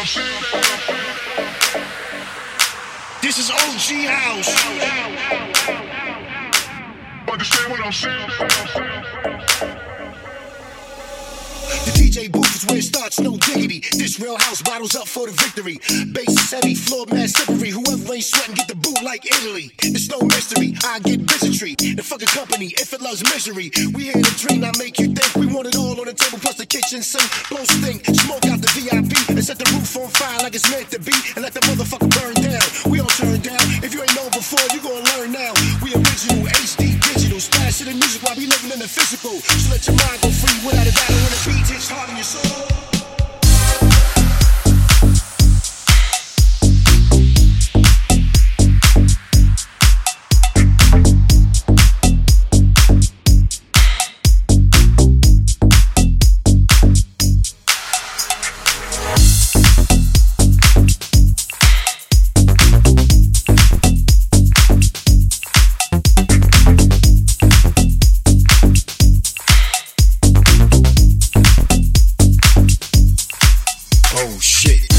This is OG House. Understand what I'm saying? The DJ booth is where it starts, no diggity. This real house bottles up for the victory. Bass is heavy, floor mad slippery. Whoever ain't sweating, get the boot like Italy. It's no mystery, I get busy. The fucking company, if it loves misery. We here to dream, I make you think. We want it all on the table, plus the kitchen sink. Blow stink, smoke out the VIP. Like it's meant to be. And let the motherfucker burn down. We all turn down. If you ain't known before, you gonna learn now. We original, HD, digital. Splash to the music while we living in the physical. So let your mind go free without a battle when the beat hits hard in your soul. Oh shit.